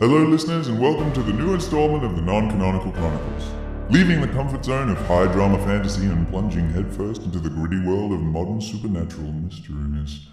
Hello, listeners, and welcome to the new installment of the Non Canonical Chronicles. Leaving the comfort zone of high drama fantasy and plunging headfirst into the gritty world of modern supernatural mysteries.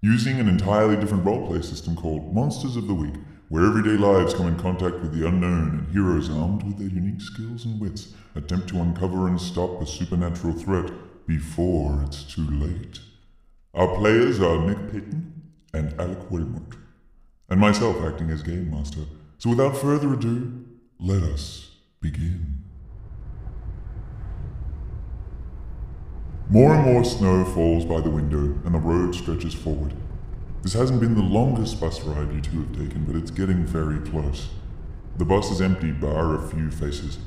Using an entirely different roleplay system called Monsters of the Week, where everyday lives come in contact with the unknown and heroes armed with their unique skills and wits attempt to uncover and stop a supernatural threat before it's too late. Our players are Nick Paton and Alec Wilmot, and myself acting as Game Master. So without further ado, let us begin. More and more snow falls by the window, and the road stretches forward. This hasn't been the longest bus ride you two have taken, but it's getting very close. The bus is empty, bar a few faces.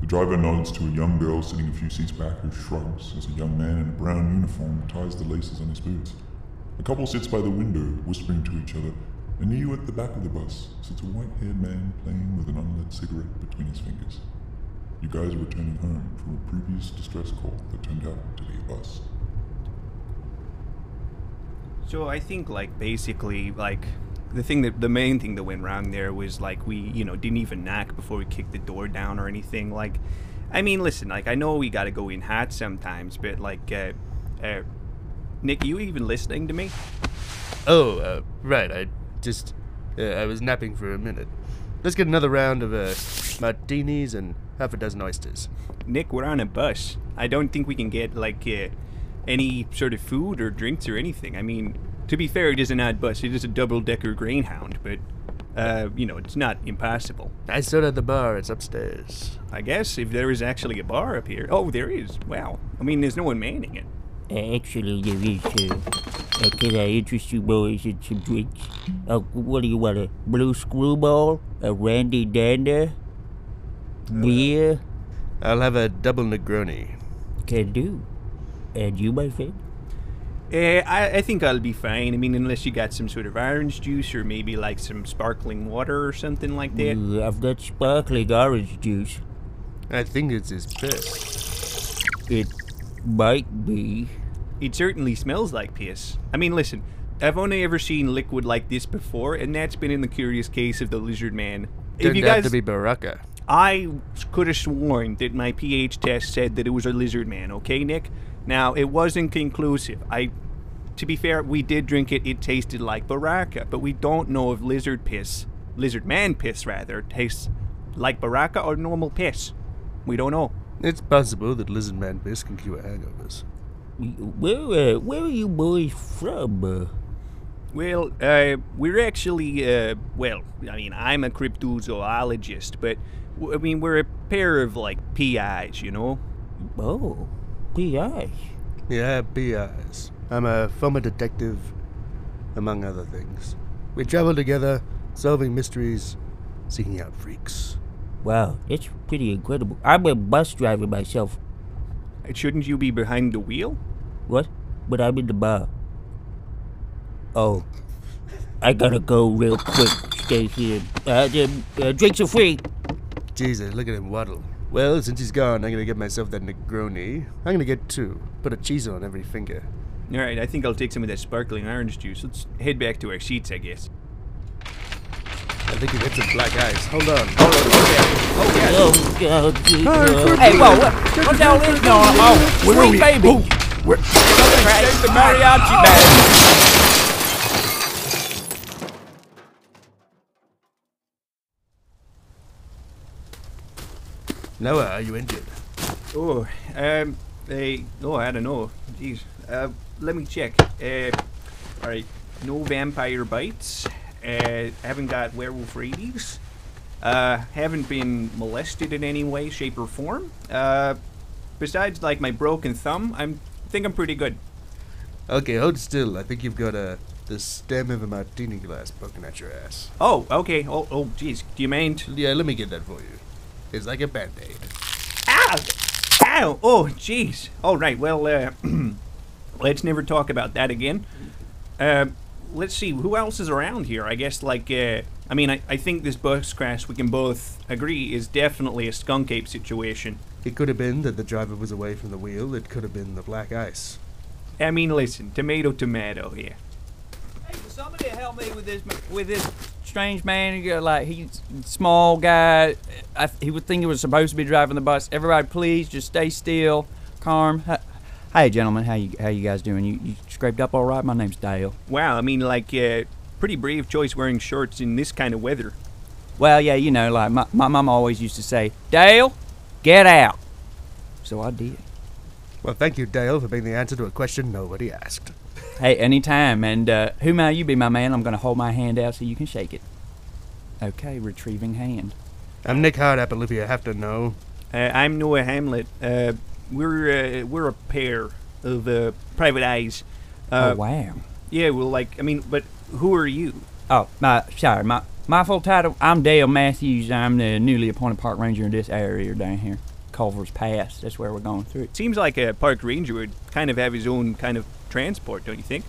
The driver nods to a young girl sitting a few seats back who shrugs as a young man in a brown uniform ties the laces on his boots. A couple sits by the window, whispering to each other, and near you at the back of the bus sits a white haired man playing with an unlit cigarette between his fingers. You guys are returning home from a previous distress call that turned out to be a bus. So I think like basically like the thing that the main thing that went wrong there was like we you know didn't even knock before we kicked the door down or anything like I mean listen like I know we got to go in hot sometimes but like uh, uh Nick are you even listening to me? Oh, uh, right. I just uh, I was napping for a minute. Let's get another round of uh, martinis and half a dozen oysters. Nick, we're on a bus. I don't think we can get like uh, any sort of food or drinks or anything. I mean, to be fair, it is an odd bus. It is a double-decker Greyhound, but uh, you know, it's not impossible. I stood at the bar. It's upstairs. I guess if there is actually a bar up here. Oh, there is. Wow. I mean, there's no one manning it. Actually, there is. Uh, uh, can I interest you boys in some drinks? Uh, what do you want? A blue screwball? A randy dander? Beer? I'll have a double Negroni. Can do. And you, my friend? Uh, I, I think I'll be fine. I mean, unless you got some sort of orange juice or maybe like some sparkling water or something like that. Uh, I've got sparkling orange juice. I think it's his piss. It might be. It certainly smells like piss. I mean, listen, I've only ever seen liquid like this before, and that's been in the curious case of the lizard man. Turned if you out guys, to be Baraka. I could have sworn that my pH test said that it was a lizard man. Okay, Nick. Now it wasn't conclusive. I, to be fair, we did drink it. It tasted like Baraka, but we don't know if lizard piss, lizard man piss rather, tastes like Baraka or normal piss. We don't know. It's possible that lizard man piss can cure hangovers. Where, uh, where are you boys from? Uh, Well, uh, we're actually, uh, well, I mean, I'm a cryptozoologist, but I mean, we're a pair of like PIs, you know. oh, PIs. Yeah, PIs. I'm a former detective, among other things. We travel together, solving mysteries, seeking out freaks. Wow, that's pretty incredible. I'm a bus driver myself. Shouldn't you be behind the wheel? What? But I'm in the bar. Oh. I gotta go real quick. Stay here. Uh, the, uh, drinks are free. Jesus, look at him waddle. Well, since he's gone, I'm gonna get myself that Negroni. I'm gonna get two. Put a cheese on every finger. All right, I think I'll take some of that sparkling orange juice. Let's head back to our seats, I guess. I think he hit some black ice. Hold on. Hold on. Oh, God. Uh, hey, whoa, what, what's all this going on? Oh, sweet baby. Take the mariachi band. Noah, are you injured? Oh, um, they, oh, I don't know. Jeez. Uh, let me check. Uh, all right, no vampire bites. Uh, haven't got werewolf rabies. Uh, haven't been molested in any way, shape, or form. Uh, besides, like my broken thumb, I'm think I'm pretty good. Okay, hold still. I think you've got a the stem of a martini glass poking at your ass. Oh, okay. Oh, oh, jeez. Do you mind? Yeah, let me get that for you. It's like a band-aid. Ow! Ow! Oh, jeez. All right. Well, uh, let's never talk about that again. Uh, let's see. Who else is around here? I guess, like, uh, I mean, I, I think this bus crash, we can both agree, is definitely a skunk ape situation. It could have been that the driver was away from the wheel. It could have been the black ice. I mean, listen, tomato, tomato here. Hey, will somebody help me with this with this strange man. He got like he's small guy. I, he would think he was supposed to be driving the bus. Everybody, please just stay still, calm. Hi- Hey, gentlemen, how you how you guys doing? You, you scraped up all right? My name's Dale. Wow, I mean, like, uh, pretty brave choice wearing shorts in this kind of weather. Well, yeah, you know, like my my mom always used to say, Dale, get out. So I did. Well, thank you, Dale, for being the answer to a question nobody asked. Hey, anytime. And uh, who may you be, my man? I'm gonna hold my hand out so you can shake it. Okay, retrieving hand. I'm Nick Hardapple, if you have to know. Uh, I'm Noah Hamlet. Uh, we're uh, we're a pair of uh, private eyes. Uh, oh wow. Yeah, well, like, I mean, but who are you? Oh, my sorry, my my full title. I'm Dale Matthews. I'm the newly appointed park ranger in this area down here, Culver's Pass. That's where we're going through. It Seems like a park ranger would kind of have his own kind of transport, don't you think?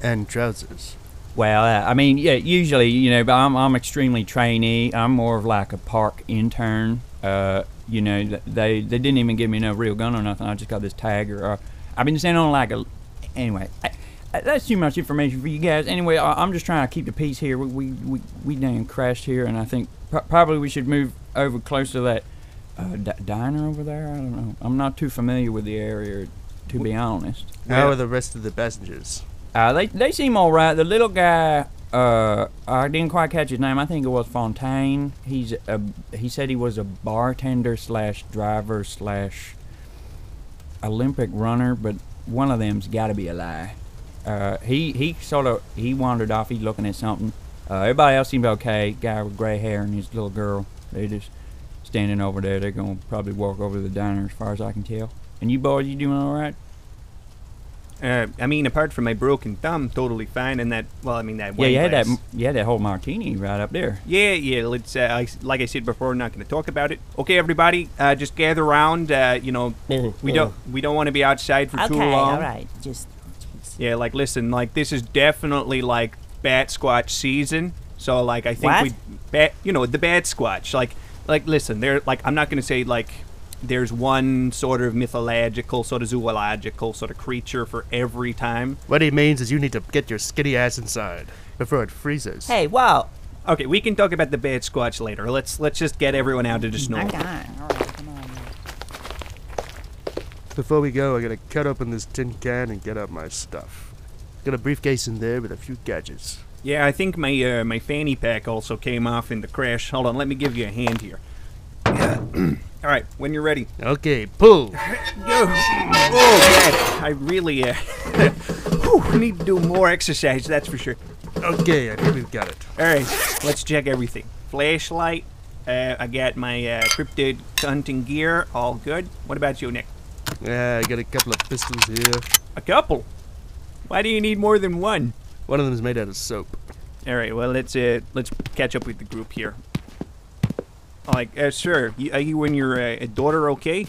And trousers. Well, uh, I mean, yeah, usually, you know, but I'm I'm extremely trainee. I'm more of like a park intern. Uh, you know, they they didn't even give me no real gun or nothing. I just got this tag or, or I've been sent on like a. Anyway, I, I, that's too much information for you guys. Anyway, I, I'm just trying to keep the peace here. We we we, we done crashed here, and I think pr- probably we should move over close to that uh, d- diner over there. I don't know. I'm not too familiar with the area, to be honest. How Well- are the rest of the passengers? Uh, they they seem all right. The little guy, uh, I didn't quite catch his name. I think it was Fontaine. He's a he said he was a bartender slash driver slash Olympic runner, but one of them's got to be a lie. Uh, he he sort of he wandered off. He's looking at something. Uh, everybody else seemed okay. Guy with gray hair and his little girl. They just standing over there. They're gonna probably walk over to the diner, as far as I can tell. And you boys, you doing all right? Uh, I mean, apart from my broken thumb, totally fine. And that, well, I mean that. Yeah, you had that. You had that whole martini right up there. Yeah, yeah. Let's. Uh, I, like I said before, I'm not going to talk about it. Okay, everybody, uh, just gather around. Uh, you know, we don't we don't want to be outside for too Okay, long. all right. Just. Yeah, like listen, like this is definitely like bat squatch season. So like I think What? we bat, you know, the bat squatch. Like like listen, they're like I'm not going to say like there's one sort of mythological, sort of zoological sort of creature for every time. What he means is you need to get your skinny ass inside before it freezes. Hey, whoa. Okay, we can talk about the bat squatch later. Let's let's just get everyone out to the snow. I'm. All right, come on. Before we go, I gotta cut open this tin can and get out my stuff. Got a briefcase in there with a few gadgets. Yeah, I think my uh, my fanny pack also came off in the crash. Hold on, let me give you a hand here. All right, when you're ready. Okay, pull. Oh, God, I really uh, whew, need to do more exercise. That's for sure. Okay, I think we've got it. All right, let's check everything. Flashlight. Uh, I got my uh, cryptid hunting gear. All good. What about you, Nick? Yeah, I got a couple of pistols here. A couple. Why do you need more than one? One of them is made out of soap. All right, well let's uh, let's catch up with the group here. Like, uh, sir, you, are you and your uh, daughter okay?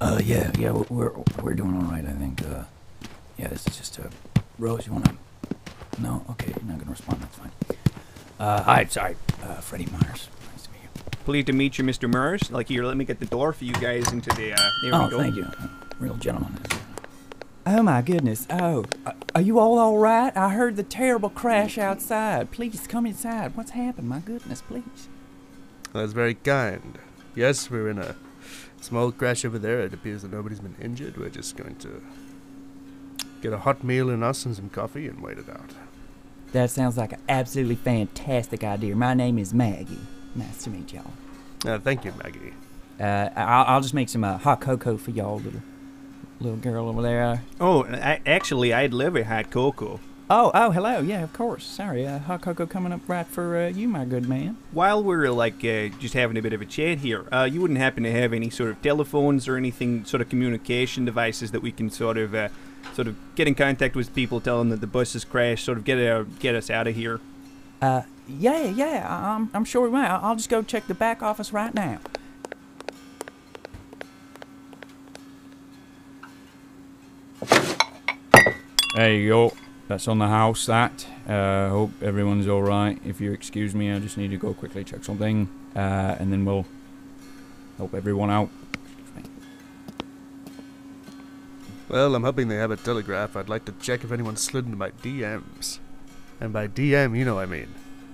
Uh, yeah, yeah, we're we're, we're doing all right. I think. Uh, yeah, this is just a Rose. You wanna? No, okay, you're not gonna respond. That's fine. Uh, hi, sorry, uh, Freddie Myers. Nice to meet you. Pleased to meet you, Mr. Myers. Like, here, let me get the door for you guys into the. Uh, there Oh, we go. thank you. Real gentleman. Oh my goodness. Oh, uh, are you all all right? I heard the terrible crash outside. Please come inside. What's happened? My goodness, please. That's very kind. Yes, we're in a small crash over there. It appears that nobody's been injured. We're just going to get a hot meal in us and some coffee and wait it out. That sounds like an absolutely fantastic idea. My name is Maggie. Nice to meet y'all. Uh, thank you, Maggie. Uh, I'll, I'll just make some uh, hot cocoa for y'all, little little girl over there. Oh, I, actually, I'd love a hot cocoa. Oh, oh, hello. Yeah, of course. Sorry, uh, hot cocoa coming up right for uh, you, my good man. While we're like uh, just having a bit of a chat here, uh, you wouldn't happen to have any sort of telephones or anything, sort of communication devices that we can sort of, uh, sort of get in contact with people, tell them that the bus has crashed, sort of get uh, get us out of here. Uh, yeah, yeah. I- I'm, I'm sure we might. I'll I'll just go check the back office right now. There you go. That's on the house. That. Uh, hope everyone's all right. If you excuse me, I just need to go quickly check something, uh, and then we'll help everyone out. Well, I'm hoping they have a telegraph. I'd like to check if anyone slid into my DMs. And by DM, you know I mean.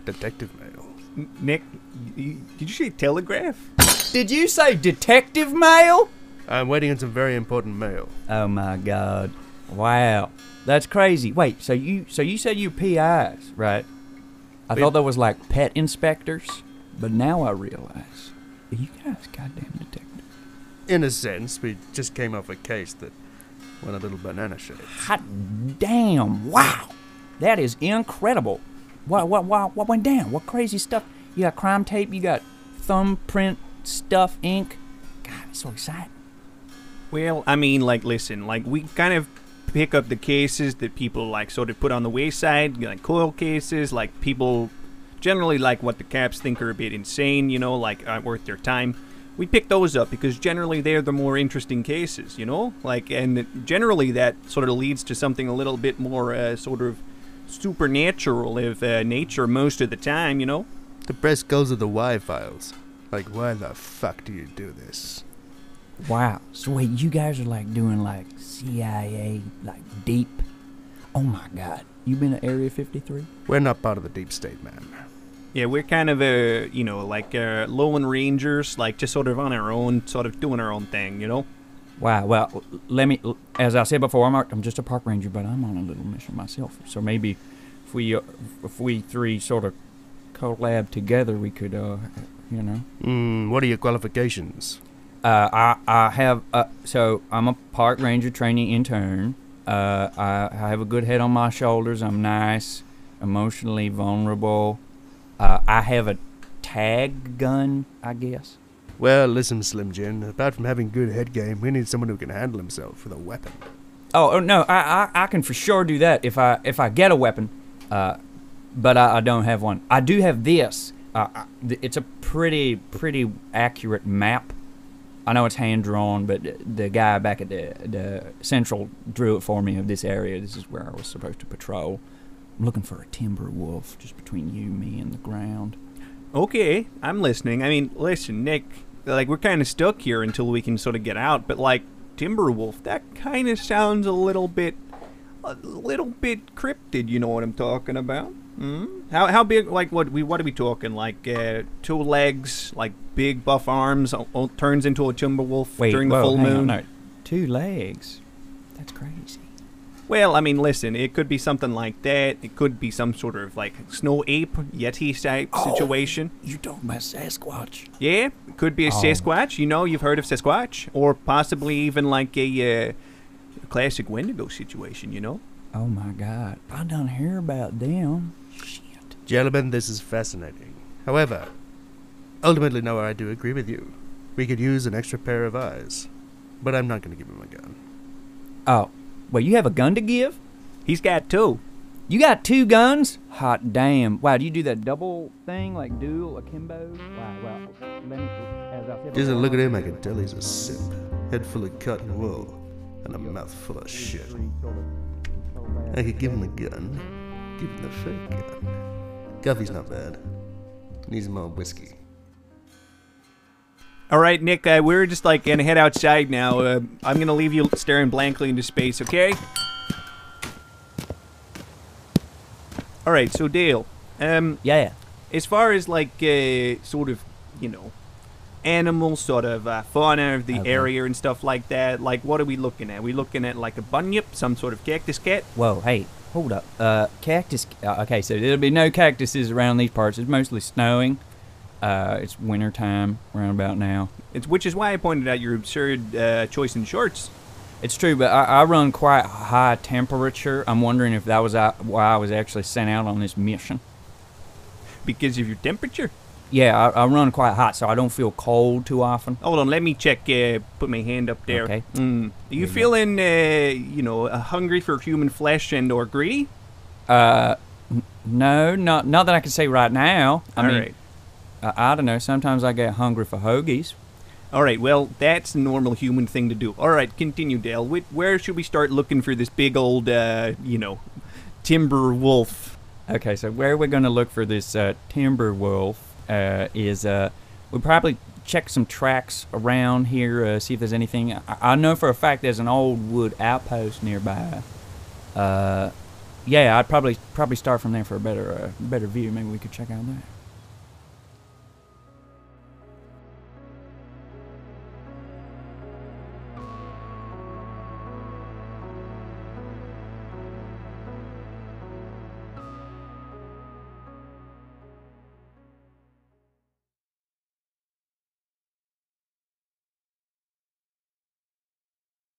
detective mail. N- Nick, did you say telegraph? Did you say detective mail? I'm waiting on some very important mail. Oh my god. Wow. That's crazy. Wait, so you so you said you PIs, right? I thought that was like pet inspectors, but now I realize you guys goddamn detectives. In a sense, we just came off a case that went a little banana shaped. Hot damn! Wow, that is incredible. What what what what went down? What crazy stuff? You got crime tape. You got thumbprint stuff, ink. God, it's so exciting. Well, I mean, like, listen, like, we kind of pick up the cases that people, like, sort of put on the wayside, like coil cases, like, people generally like what the caps think are a bit insane, you know, like, aren't worth their time. We pick those up because generally they're the more interesting cases, you know? Like, and generally that sort of leads to something a little bit more, uh, sort of supernatural of uh, nature most of the time, you know? The press goes of the Y files. Like, why the fuck do you do this? Wow. So wait, you guys are like doing like CIA, like deep. Oh my God. You been to Area 53? We're not part of the deep state, man. Yeah, we're kind of a, you know, like uh, lone rangers, like just sort of on our own, sort of doing our own thing, you know. Wow. Well, let me. As I said before, I'm, a- I'm just a park ranger, but I'm on a little mission myself. So maybe if we uh, if we three sort of collab together, we could, uh, you know. Hmm, what are your qualifications? Uh, I I have uh, so I'm a park ranger training intern. Uh, I, I have a good head on my shoulders. I'm nice, emotionally vulnerable. Uh, I have a tag gun, I guess. Well, listen, Slim Jim. Apart from having good head game, we need someone who can handle himself with a weapon. Oh, oh no, I, I I can for sure do that if I if I get a weapon. Uh, but I, I don't have one. I do have this. Uh, th- it's a pretty pretty accurate map. I know it's hand drawn, but the guy back at the the central drew it for me of this area. This is where I was supposed to patrol. I'm looking for a timber wolf just between you, me, and the ground. Okay, I'm listening. I mean, listen, Nick, like we're kind of stuck here until we can sort of get out, but like timber wolf, that kind of sounds a little bit a little bit cryptid, you know what I'm talking about? Hmm? How how big like what we what are we talking? Like uh, two legs, like big buff arms, o- o- turns into a Timberwolf Wait, during the whoa, full hang on, moon. no, two legs. That's crazy. Well, I mean, listen, it could be something like that. It could be some sort of like snow ape, yeti type Oh. situation. You talking about Sasquatch? Yeah, it could be a Oh. Sasquatch. You know, you've heard of Sasquatch, or possibly even like a uh, classic Wendigo situation. You know. Oh my God! I don't hear about them. Shit. Gentlemen, this is fascinating. However, ultimately, no, I do agree with you. We could use an extra pair of eyes. But I'm not going to give him a gun. Oh, well, you have a gun to give? He's got two. You got two guns? Hot damn! Wow, do you do that double thing like dual akimbo? Wow, well, let me. As I Just a look at him, I can tell he's a simp. Head full of cotton wool, and a mouth full of shit. I could give him a gun. Give him the fake gun. Coffee's not bad. Needs more whiskey. All right, Nick. Uh, we're just like gonna head outside now. Uh, I'm gonna leave you staring blankly into space. Okay. All right. So Dale, um, Yeah. as far as like uh, sort of, you know, animal sort of uh, fauna of the Okay. area and stuff like that. Like, what are we looking at? we looking at like a bunyip, some sort of cactus cat? Whoa, hey, hold up. Uh, cactus. Uh, okay, so there'll be no cactuses around these parts. It's mostly snowing. Uh, it's winter time around about now. It's which is why I pointed out your absurd uh, choice in shorts. It's true, but I, I run quite high temperature. I'm wondering if that was uh, why I was actually sent out on this mission. because of your temperature. Yeah, I, I run quite hot, so I don't feel cold too often. Hold on, let me check. Uh, put my hand up there. Okay. Mm. Are you feeling, uh, you know, uh, hungry for human flesh and or greedy? Uh, n- no, not not that I can say right now. I All mean, right. I, I don't know. Sometimes I get hungry for hoagies. All right. Well, that's a normal human thing to do. All right, continue, Dale. Wh- Where should we start looking for this big old, uh, you know, timber wolf? Okay, so where are we're going to look for this uh, timber wolf is uh, we probably check some tracks around here, uh, see if there's anything. I, I know for a fact there's an old wood outpost nearby. Uh, yeah, I'd probably probably start from there for a better uh, better view. Maybe we could check out that.